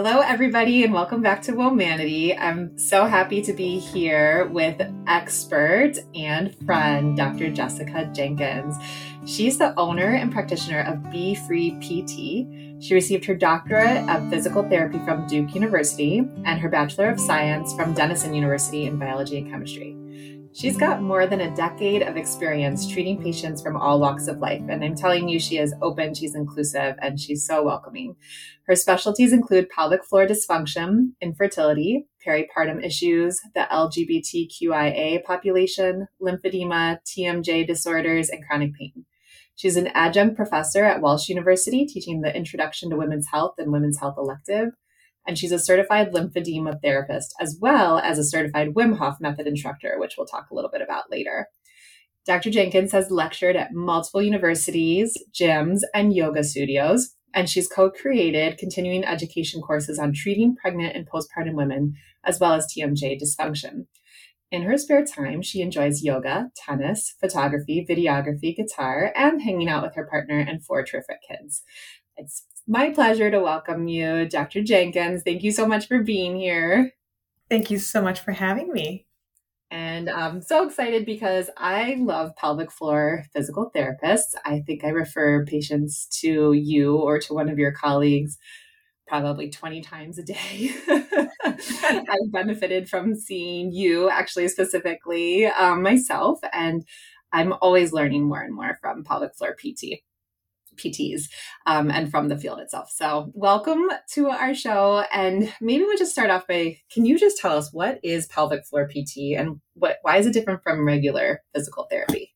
Hello, everybody, and welcome back to Womanity. I'm so happy to be here with expert and friend Dr. Jessica Jenkins. She's the owner and practitioner of Be Free PT. She received her doctorate of physical therapy from Duke University and her Bachelor of Science from Denison University in biology and chemistry. She's got more than a decade of experience treating patients from all walks of life. And I'm telling you, she is open, she's inclusive, and she's so welcoming. Her specialties include pelvic floor dysfunction, infertility, peripartum issues, the LGBTQIA population, lymphedema, TMJ disorders, and chronic pain. She's an adjunct professor at Walsh University teaching the Introduction to Women's Health and Women's Health elective and she's a certified lymphedema therapist as well as a certified Wim Hof method instructor, which we'll talk a little bit about later. Dr. Jenkins has lectured at multiple universities, gyms, and yoga studios, and she's co created continuing education courses on treating pregnant and postpartum women, as well as TMJ dysfunction. In her spare time, she enjoys yoga, tennis, photography, videography, guitar, and hanging out with her partner and four terrific kids. It's my pleasure to welcome you, Dr. Jenkins. Thank you so much for being here. Thank you so much for having me. And I'm so excited because I love pelvic floor physical therapists. I think I refer patients to you or to one of your colleagues probably 20 times a day. I've benefited from seeing you actually specifically um, myself, and I'm always learning more and more from pelvic floor PT. PTs um, and from the field itself. So, welcome to our show. And maybe we'll just start off by can you just tell us what is pelvic floor PT and what why is it different from regular physical therapy?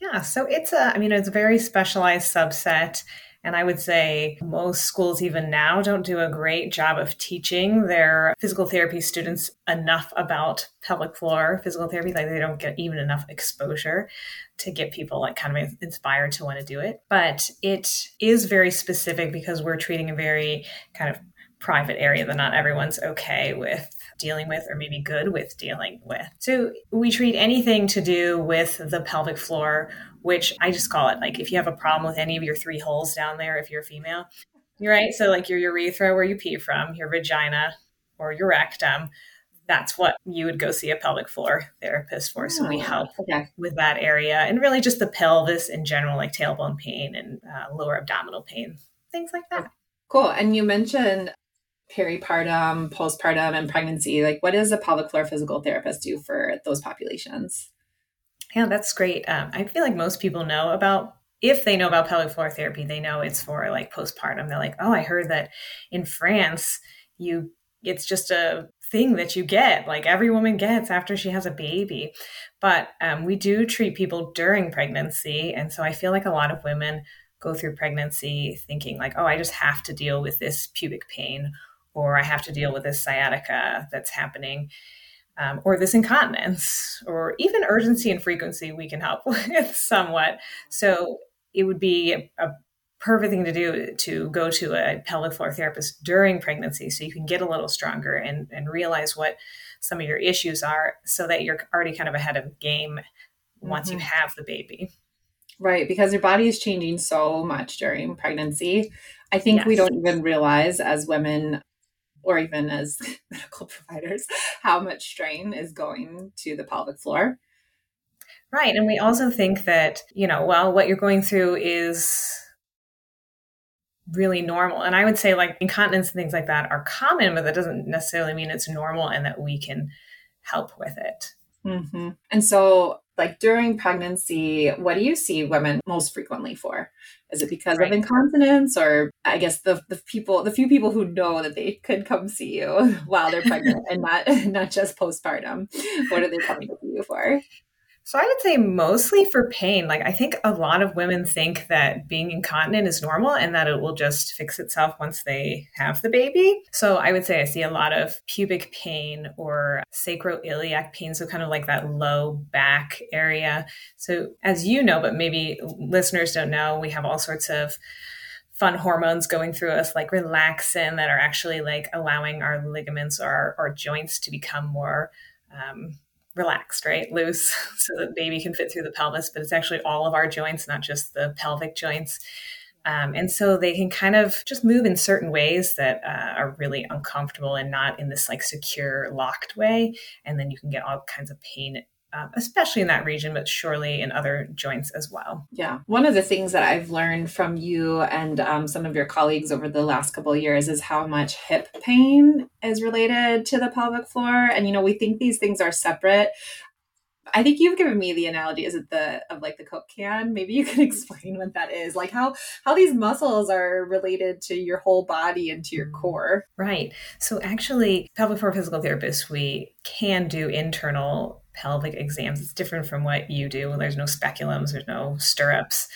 Yeah, so it's a, I mean, it's a very specialized subset. And I would say most schools, even now, don't do a great job of teaching their physical therapy students enough about pelvic floor physical therapy. Like they don't get even enough exposure to get people like kind of inspired to want to do it. But it is very specific because we're treating a very kind of private area that not everyone's okay with dealing with or maybe good with dealing with. So we treat anything to do with the pelvic floor which I just call it like if you have a problem with any of your three holes down there, if you're female, right. So like your urethra where you pee from, your vagina or your rectum, that's what you would go see a pelvic floor therapist for. So we oh, help okay. with that area and really just the pelvis in general, like tailbone pain and uh, lower abdominal pain, things like that. Cool. And you mentioned peripartum, postpartum, and pregnancy. Like, what does a pelvic floor physical therapist do for those populations? Yeah, that's great. Um, I feel like most people know about if they know about pelvic floor therapy, they know it's for like postpartum. They're like, oh, I heard that in France, you it's just a thing that you get, like every woman gets after she has a baby. But um, we do treat people during pregnancy, and so I feel like a lot of women go through pregnancy thinking like, oh, I just have to deal with this pubic pain, or I have to deal with this sciatica that's happening um, or this incontinence, or even urgency and frequency, we can help with somewhat. So it would be a, a perfect thing to do to go to a pelvic floor therapist during pregnancy so you can get a little stronger and, and realize what some of your issues are so that you're already kind of ahead of game once mm-hmm. you have the baby. Right, because your body is changing so much during pregnancy. I think yes. we don't even realize as women or even as medical providers, how much strain is going to the pelvic floor. Right. And we also think that, you know, well, what you're going through is really normal. And I would say like incontinence and things like that are common, but that doesn't necessarily mean it's normal and that we can help with it. Mm-hmm. And so, like during pregnancy, what do you see women most frequently for? Is it because right. of incontinence, or I guess the the people, the few people who know that they could come see you while they're pregnant and not not just postpartum? What are they coming to see you for? So I would say mostly for pain. Like I think a lot of women think that being incontinent is normal and that it will just fix itself once they have the baby. So I would say I see a lot of pubic pain or sacroiliac pain, so kind of like that low back area. So as you know, but maybe listeners don't know, we have all sorts of fun hormones going through us like relaxin that are actually like allowing our ligaments or our, our joints to become more um, relaxed, right? Loose so that baby can fit through the pelvis, but it's actually all of our joints, not just the pelvic joints. Um, and so they can kind of just move in certain ways that uh, are really uncomfortable and not in this like secure, locked way. And then you can get all kinds of pain um, especially in that region, but surely in other joints as well. Yeah. One of the things that I've learned from you and um, some of your colleagues over the last couple of years is how much hip pain is related to the pelvic floor. And, you know, we think these things are separate. I think you've given me the analogy is it the of like the Coke can. Maybe you can explain what that is. Like how how these muscles are related to your whole body and to your core. Right. So actually pelvic floor physical therapists we can do internal pelvic exams. It's different from what you do. There's no speculums, there's no stirrups.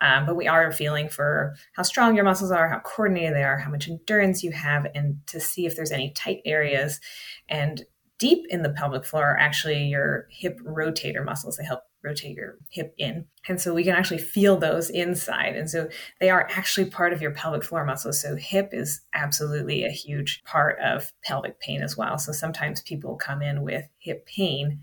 Um, but we are feeling for how strong your muscles are, how coordinated they are, how much endurance you have, and to see if there's any tight areas. And deep in the pelvic floor are actually your hip rotator muscles. They help rotate your hip in. And so we can actually feel those inside. And so they are actually part of your pelvic floor muscles. So hip is absolutely a huge part of pelvic pain as well. So sometimes people come in with hip pain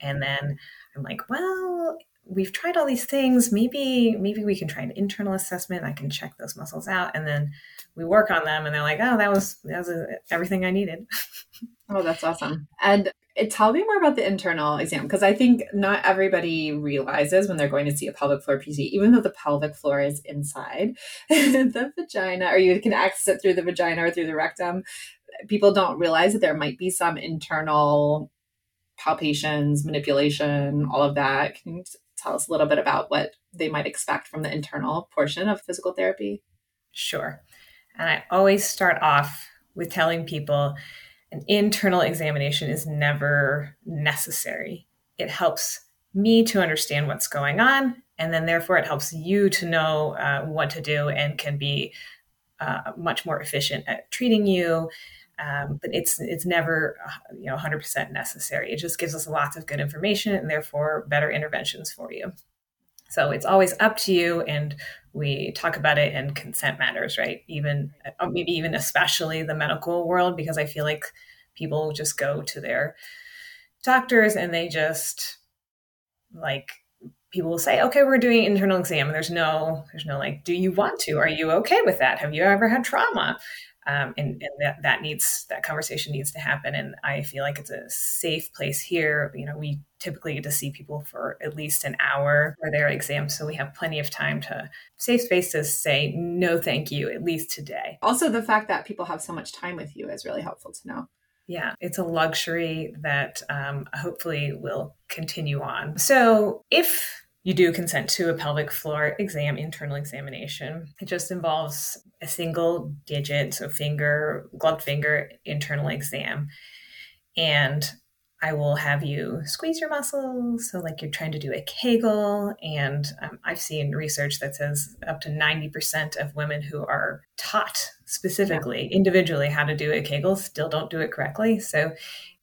and then I'm like, well, we've tried all these things. Maybe, maybe we can try an internal assessment. I can check those muscles out. And then we work on them and they're like, oh, that was, that was a, everything I needed. oh, that's awesome. And it, tell me more about the internal exam because I think not everybody realizes when they're going to see a pelvic floor PT, even though the pelvic floor is inside the vagina, or you can access it through the vagina or through the rectum. People don't realize that there might be some internal palpations, manipulation, all of that. Can you tell us a little bit about what they might expect from the internal portion of physical therapy? Sure. And I always start off with telling people an internal examination is never necessary. It helps me to understand what's going on, and then therefore it helps you to know uh, what to do and can be uh, much more efficient at treating you um, but it's it's never you know 100% necessary. It just gives us lots of good information and therefore better interventions for you. So it's always up to you and we talk about it and consent matters right? Even uh, maybe even especially the medical world because i feel like people just go to their doctors and they just like people will say okay we're doing internal exam. And there's no there's no like do you want to? Are you okay with that? Have you ever had trauma um, and, and that, that needs that conversation needs to happen. And i feel like it's a safe place here. You know we typically get to see people for at least an hour for their exam so we have plenty of time to safe space to say no thank you at least today. Also the fact that people have so much time with you is really helpful to know. Yeah, it's a luxury that um, hopefully will continue on. So, if you do consent to a pelvic floor exam, internal examination. It just involves a single digit, so finger, gloved finger internal exam. And I will have you squeeze your muscles. So, like you're trying to do a Kegel. And um, I've seen research that says up to 90% of women who are taught specifically, yeah. individually, how to do a Kegel still don't do it correctly. So,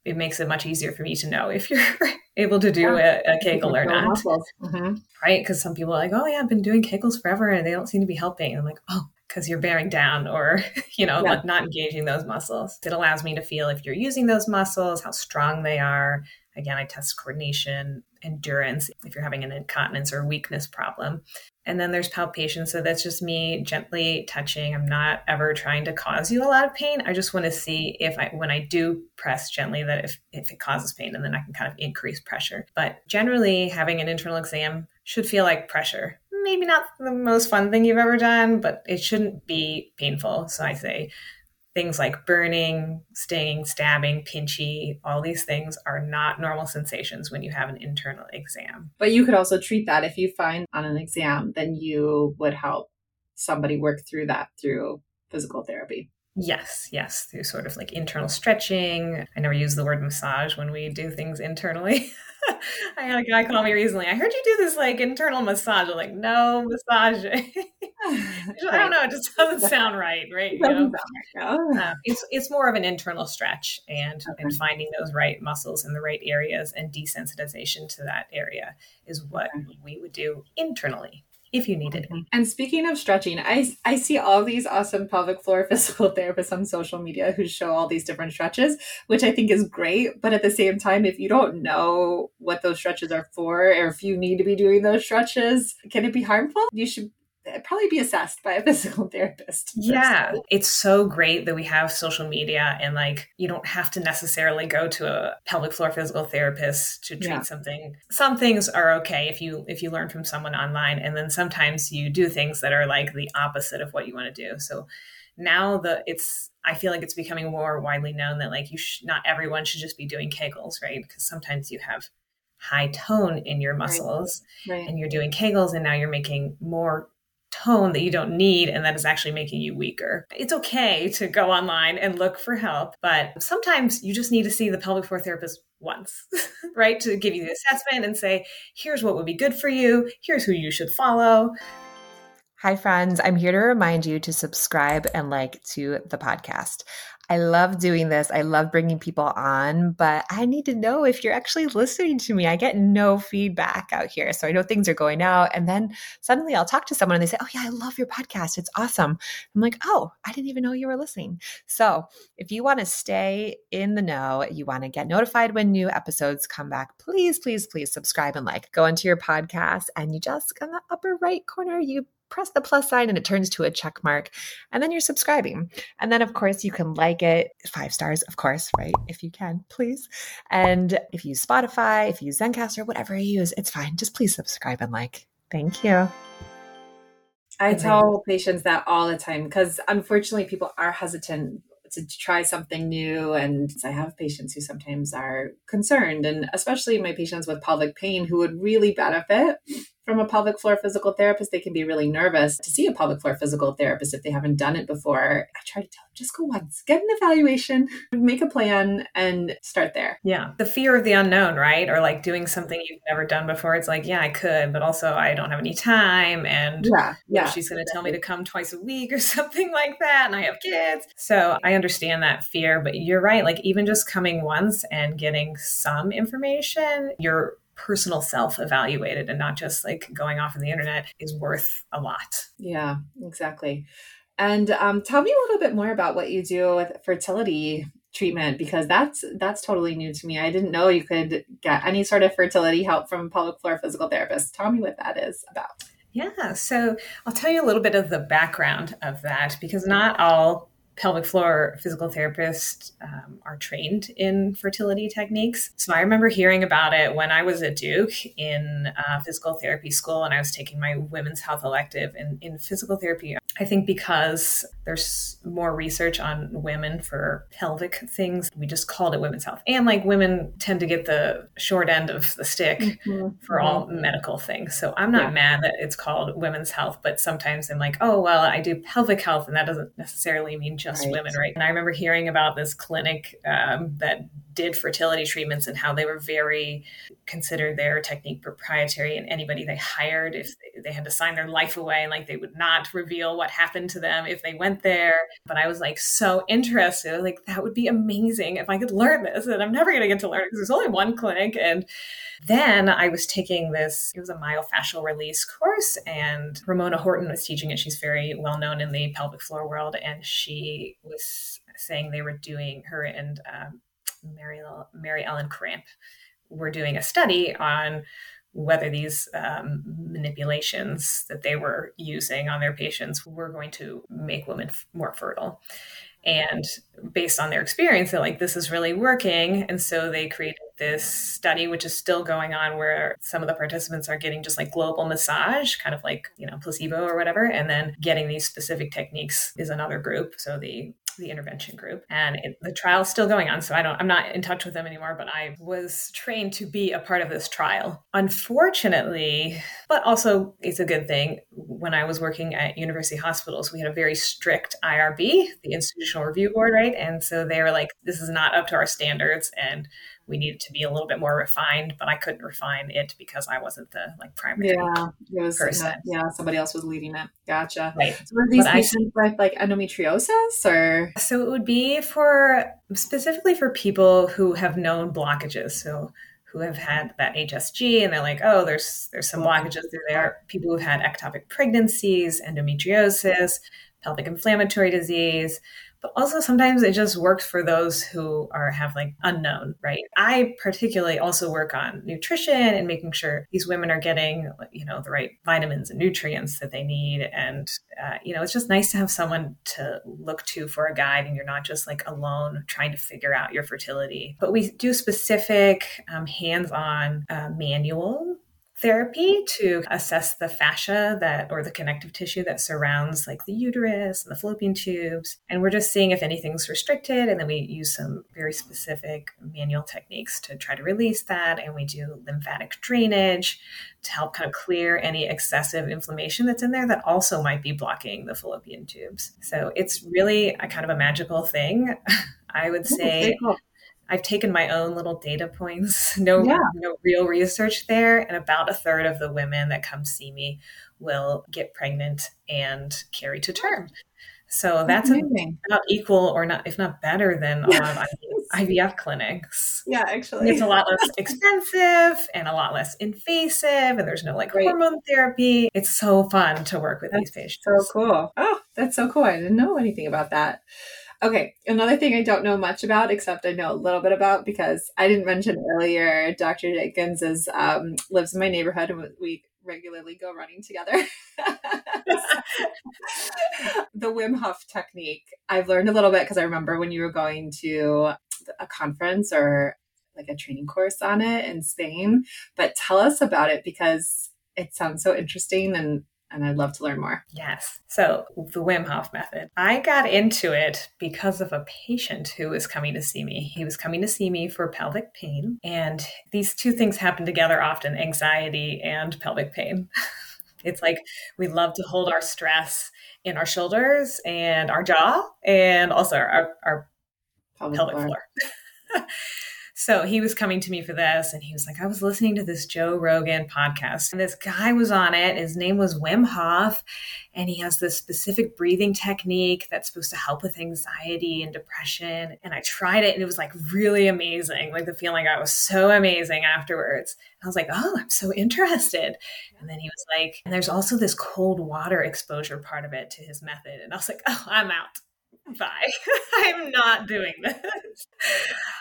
it makes it much easier for me to know if you're able to do yeah. a, a Kegel or not. Mm-hmm. Right? Because some people are like, oh, yeah, I've been doing Kegels forever and they don't seem to be helping. And I'm like, oh, because you're bearing down or, you know, yeah. not engaging those muscles. It allows me to feel if you're using those muscles, how strong they are. Again, I test coordination, endurance, if you're having an incontinence or weakness problem. And then there's palpation. So that's just me gently touching. I'm not ever trying to cause you a lot of pain. I just want to see if I, when I do press gently, that if, if it causes pain, and then I can kind of increase pressure. But generally, having an internal exam should feel like pressure. Maybe not the most fun thing you've ever done, but it shouldn't be painful. So I say things like burning, stinging, stabbing, pinchy, all these things are not normal sensations when you have an internal exam. But you could also treat that if you find on an exam, then you would help somebody work through that through physical therapy. Yes, yes, through sort of like internal stretching. I never use the word massage when we do things internally. I had a guy call me recently. I heard you do this like internal massage. I'm like, no massage. I don't know. It just doesn't sound right, right? You know? uh, it's it's more of an internal stretch and okay. and finding those right muscles in the right areas and desensitization to that area is what okay. we would do internally if you needed it. And speaking of stretching, I I see all these awesome pelvic floor physical therapists on social media who show all these different stretches, which I think is great. But at the same time, if you don't know what those stretches are for, or if you need to be doing those stretches, can it be harmful? You should probably be assessed by a physical therapist. Yeah, it's so great that we have social media and like you don't have to necessarily go to a pelvic floor physical therapist to treat yeah. something. Some things are okay if you if you learn from someone online and then sometimes you do things that are like the opposite of what you want to do. So now the it's I feel like it's becoming more widely known that like you sh- not everyone should just be doing Kegels, right? Because sometimes you have high tone in your muscles right. Right. and you're doing Kegels and now you're making more tone that you don't need and that is actually making you weaker. It's okay to go online and look for help, but sometimes you just need to see the pelvic floor therapist once, right? To give you the assessment and say, here's what would be good for you, here's who you should follow. Hi, friends. I'm here to remind you to subscribe and like to the podcast. I love doing this. I love bringing people on, but I need to know if you're actually listening to me. I get no feedback out here. So I know things are going out. And then suddenly I'll talk to someone and they say, Oh, yeah, I love your podcast. It's awesome. I'm like, Oh, I didn't even know you were listening. So if you want to stay in the know, you want to get notified when new episodes come back, please, please, please subscribe and like. Go into your podcast and you just in the upper right corner, you press the plus sign and it turns to a check mark and then you're subscribing. And then of course you can like it. Five stars of course right? If you can please. And if you use spotify if you use zencastr whatever you use it's fine. Just please subscribe and like. Thank you. I tell patients that all the time because unfortunately people are hesitant to try something new. And I have patients who sometimes are concerned, and especially my patients with pelvic pain who would really benefit from a pelvic floor physical therapist, they can be really nervous to see a pelvic floor physical therapist if they haven't done it before. I try to tell them just go once, get an evaluation, make a plan, and start there. Yeah. The fear of the unknown, right? Or like doing something you've never done before. It's like, yeah, I could, but also I don't have any time. And yeah, yeah. she's going to tell me to come twice a week or something like that. And I have kids. So I understand that fear, but you're right. Like even just coming once and getting some information, you're personal self evaluated and not just like going off on the internet is worth a lot. Yeah, exactly. And um, tell me a little bit more about what you do with fertility treatment because that's that's totally new to me. I didn't know you could get any sort of fertility help from pelvic floor physical therapist. Tell me what that is about. Yeah, so I'll tell you a little bit of the background of that because not all pelvic floor physical therapists um, are trained in fertility techniques. So I remember hearing about it when I was at Duke in uh, physical therapy school and I was taking my women's health elective. And in physical therapy, I think because there's more research on women for pelvic things, we just called it women's health. And like women tend to get the short end of the stick mm-hmm. for all mm-hmm. medical things. So I'm not yeah. mad that it's called women's health, but sometimes I'm like, oh, well, I do pelvic health, and that doesn't necessarily mean just right. women, right? And I remember hearing about this clinic um, that did fertility treatments and how they were very considered their technique proprietary and anybody they hired if they, they had to sign their life away and like they would not reveal what happened to them if they went there but i was like so interested like that would be amazing if i could learn this and i'm never going to get to learn it because there's only one clinic and then I was taking this, it was a myofascial release course, and Ramona Horton was teaching it. She's very well known in the pelvic floor world, and she was saying they were doing her and um, Mary, Mary Ellen Cramp were doing a study on whether these um, manipulations that they were using on their patients were going to make women f- more fertile. And based on their experience, they're like, this is really working. And so they created this study, which is still going on, where some of the participants are getting just like global massage, kind of like, you know, placebo or whatever. And then getting these specific techniques is another group. So the the intervention group and it, the trial is still going on so i don't i'm not in touch with them anymore but i was trained to be a part of this trial. Unfortunately but also it's a good thing when i was working at university hospitals we had a very strict irb the institutional review board right? And so they were like this is not up to our standards and we needed to be a little bit more refined, but I couldn't refine it because I wasn't the like primary yeah, it was, uh, person. yeah, somebody else was leading it. Gotcha. Right. So were these but patients I, with like endometriosis or? So it would be for specifically for people who have known blockages. So who have had that HSG and they're like, oh, there's there's some blockages there. People who've had ectopic pregnancies, endometriosis, pelvic inflammatory disease, but also sometimes it just works for those who are have like unknown, right? I particularly also work on nutrition and making sure these women are getting, you know, the right vitamins and nutrients that they need. And, uh, you know, it's just nice to have someone to look to for a guide and you're not just like alone trying to figure out your fertility. But we do specific um, hands on uh, manual therapy to assess the fascia that or the connective tissue that surrounds like the uterus and the fallopian tubes. And we're just seeing if anything's restricted and then we use some very specific manual techniques to try to release that. And we do lymphatic drainage to help kind of clear any excessive inflammation that's in there that also might be blocking the fallopian tubes. So it's really a kind of a magical thing i would oh, say cool. I've taken my own little data points, no, yeah. no real research there. And about a third of the women that come see me will get pregnant and carry to term. So that's about equal or not, if not better than a lot of IVF clinics. Yeah, actually. It's a lot less expensive and a lot less invasive, and there's no like hormone therapy. It's so fun to work with that's these patients. So cool. Oh, that's so cool. I didn't know anything about that. Okay, another thing I don't know much about, except I know a little bit about because I didn't mention earlier. Dr. Jenkins is um, lives in my neighborhood, and we regularly go running together. the Wim Hof technique, I've learned a little bit because I remember when you were going to a conference or like a training course on it in Spain. But tell us about it because it sounds so interesting and and I'd love to learn more. Yes. So, the Wim Hof method. I got into it because of a patient who was coming to see me. He was coming to see me for pelvic pain, and these two things happen together often anxiety and pelvic pain. it's like we love to hold our stress in our shoulders and our jaw and also our, our pelvic, pelvic floor. floor. So he was coming to me for this, and he was like, I was listening to this Joe Rogan podcast, and this guy was on it. His name was Wim Hof, and he has this specific breathing technique that's supposed to help with anxiety and depression. And I tried it, and it was like really amazing. Like the feeling I was so amazing afterwards. I was like, oh, I'm so interested. And then he was like, and there's also this cold water exposure part of it to his method. And I was like, oh, I'm out bye. I'm not doing this.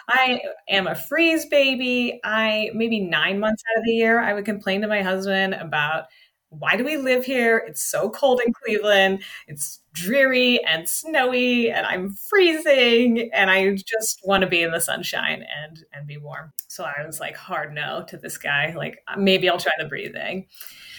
I am a freeze baby. I maybe nine months out of the year, I would complain to my husband about why do we live here? It's so cold in Cleveland. It's dreary and snowy and I'm freezing and I just want to be in the sunshine and and be warm. So I was like hard no to this guy. Like maybe I'll try the breathing.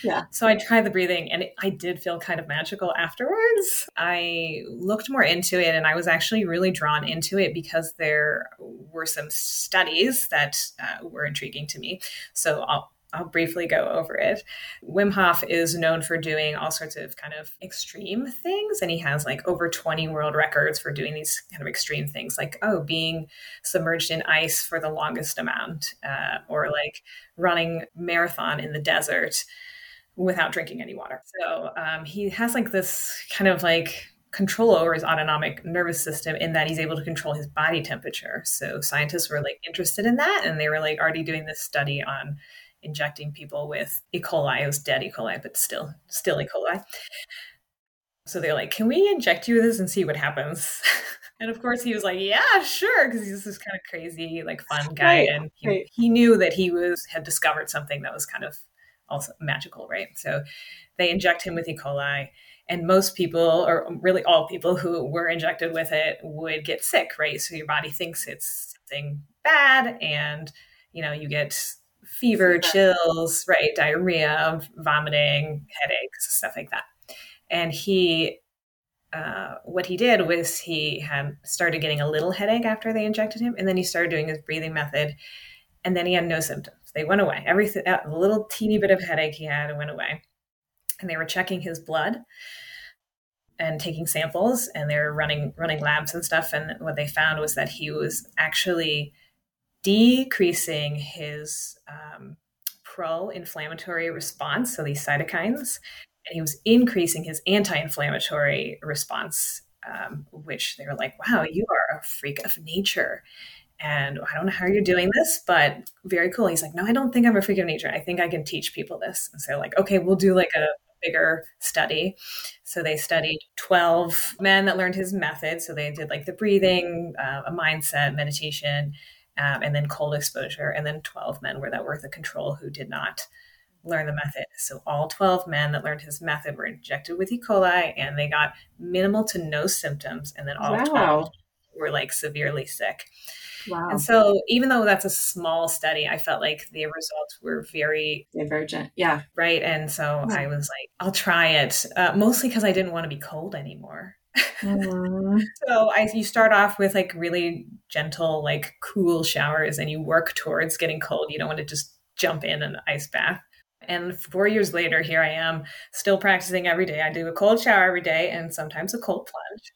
Yeah. So I tried the breathing and it, I did feel kind of magical afterwards. I looked more into it and I was actually really drawn into it because there were some studies that uh, were intriguing to me. So I'll I'll briefly go over it. Wim Hof is known for doing all sorts of kind of extreme things, and he has like over 20 world records for doing these kind of extreme things, like, oh, being submerged in ice for the longest amount, uh, or like running marathon in the desert without drinking any water. So um, he has like this kind of like control over his autonomic nervous system in that he's able to control his body temperature. So scientists were like interested in that and they were like already doing this study on injecting people with E. coli. It was dead E. coli, but still still E. coli. So they're like, "Can we inject you with this and see what happens?" and of course, he was like, "Yeah, sure," because he's this kind of crazy, like fun guy, right, and he, right. he knew that he was had discovered something that was kind of also magical, right? So they inject him with E. coli. And most people, or really all people who were injected with it, would get sick, right? So your body thinks it's something bad, and you know you get fever, chills, right? Diarrhea, vomiting, headaches, stuff like that. And he, uh, what he did was he had started getting a little headache after they injected him, and then he started doing his breathing method, and then he had no symptoms. They went away. Everything, a little teeny bit of headache he had went away. And they were checking his blood and taking samples and they were running running labs and stuff and what they found was that he was actually decreasing his um, pro-inflammatory response so these cytokines and he was increasing his anti-inflammatory response um, which they were like wow you are a freak of nature and I don't know how you're doing this, but very cool. He's like, no, I don't think I'm a freak of nature. I think I can teach people this. And so like, okay, we'll do like a bigger study. So they studied 12 men that learned his method. So they did like the breathing, uh, a mindset, meditation, um, and then cold exposure. And then 12 men were that were the control who did not learn the method. So all 12 men that learned his method were injected with E. coli and they got minimal to no symptoms. And then all wow. 12 were like severely sick. Wow. And so, even though that's a small study, I felt like the results were very divergent. Yeah. Right. And so I was like, I'll try it, uh, mostly because I didn't want to be cold anymore. Mm-hmm. so I, you start off with like really gentle, like cool showers, and you work towards getting cold. You don't want to just jump in an ice bath. And four years later, here I am still practicing every day. I do a cold shower every day and sometimes a cold plunge.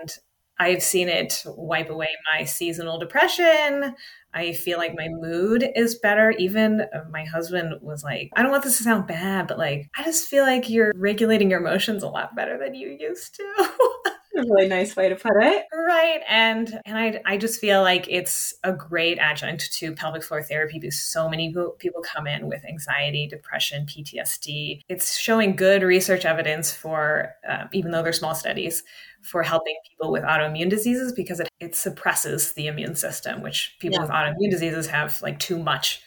And I've seen it wipe away my seasonal depression. I feel like my mood is better. Even uh, my husband was like, I don't want this to sound bad, but like, I just feel like you're regulating your emotions a lot better than you used to. a really nice way to put it. Right. And and I I just feel like it's a great adjunct to pelvic floor therapy because so many people come in with anxiety, depression, PTSD. It's showing good research evidence for, uh, even though they're small studies, for helping people with autoimmune diseases because it, it suppresses the immune system, which people yeah. with autoimmune diseases have like too much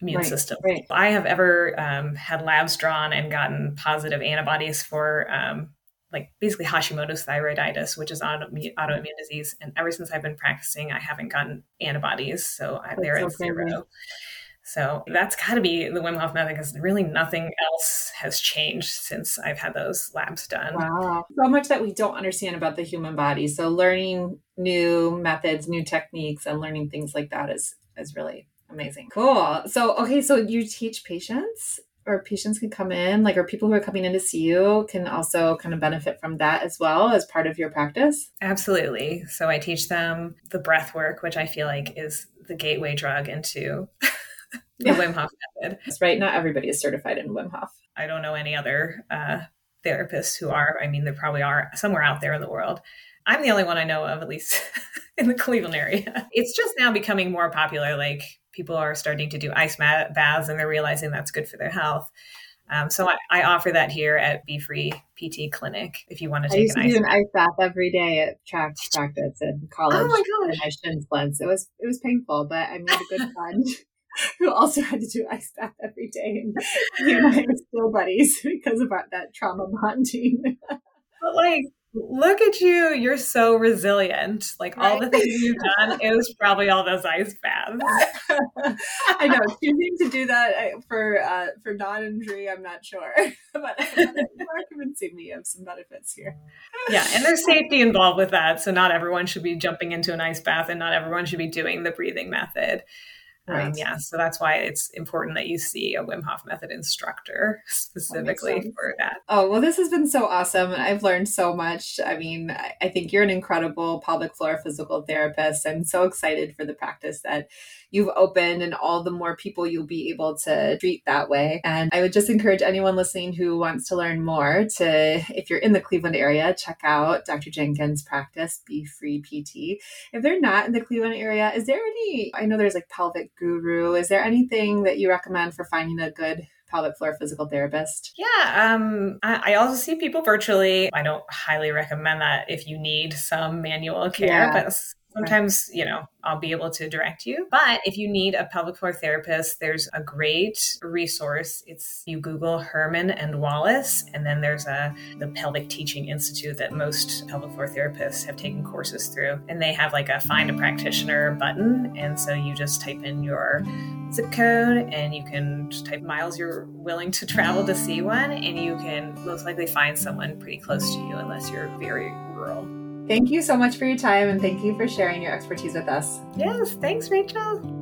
immune right, system. Right. I have ever um, had labs drawn and gotten positive antibodies for um, like basically Hashimoto's thyroiditis, which is autoimmune, autoimmune disease. And ever since I've been practicing, I haven't gotten antibodies. So I, they're at zero. So that's got to be the Wim Hof method because really nothing else has changed since I've had those labs done. Wow. So much that we don't understand about the human body. So learning new methods, new techniques, and learning things like that is is really amazing. Cool. So okay, so you teach patients or patients can come in, like, or people who are coming in to see you can also kind of benefit from that as well as part of your practice? Absolutely. So I teach them the breath work, which I feel like is the gateway drug into the yeah. Wim Hof method. That's right. Not everybody is certified in Wim Hof. I don't know any other uh, therapists who are. I mean, there probably are somewhere out there in the world. I'm the only one I know of, at least in the Cleveland area. It's just now becoming more popular. Like people are starting to do ice baths and they're realizing that's good for their health. Um, so I, I, offer that here at Be Free PT Clinic if you want to take I used an to ice do an ice bath every day at track practice in college. Oh my gosh! my shin splints. It was it was painful, but I made a good friend who also had to do ice bath every day, and he and I are still buddies because of our, that trauma bonding. but like look at you you're so resilient. Like right. all the things you've done it was probably all those ice baths. I know choosing to do that uh, for uh, for non-injury i'm not sure. But you are convincing me of some benefits here. Yeah and there's safety involved with that so not everyone should be jumping into an ice bath and not everyone should be doing the breathing method right. Um, yeah, so that's why it's important that you see a Wim Hof method instructor specifically that for that. Oh, well, this has been so awesome. I've learned so much. I mean, I think you're an incredible pelvic floor physical therapist. I'm so excited for the practice that you've opened and all the more people you'll be able to treat that way. And I would just encourage anyone listening who wants to learn more to, if you're in the Cleveland area, check out Dr. Jenkins' practice, Be Free PT. If they're not in the Cleveland area, is there any, I know there's like pelvic guru. Is there anything that you recommend for finding a good pelvic floor physical therapist? Yeah, um, I, I, also see people virtually. I don't highly recommend that if you need some manual care, yeah. but sometimes you know i'll be able to direct you but if you need a pelvic floor therapist there's a great resource. It's you google herman and wallace and then there's a the pelvic teaching institute that most pelvic floor therapists have taken courses through and they have like a find a practitioner button and so you just type in your zip code and you can type miles you're willing to travel to see one and you can most likely find someone pretty close to you unless you're very rural Thank you so much for your time and thank you for sharing your expertise with us. Yes, thanks, Rachel.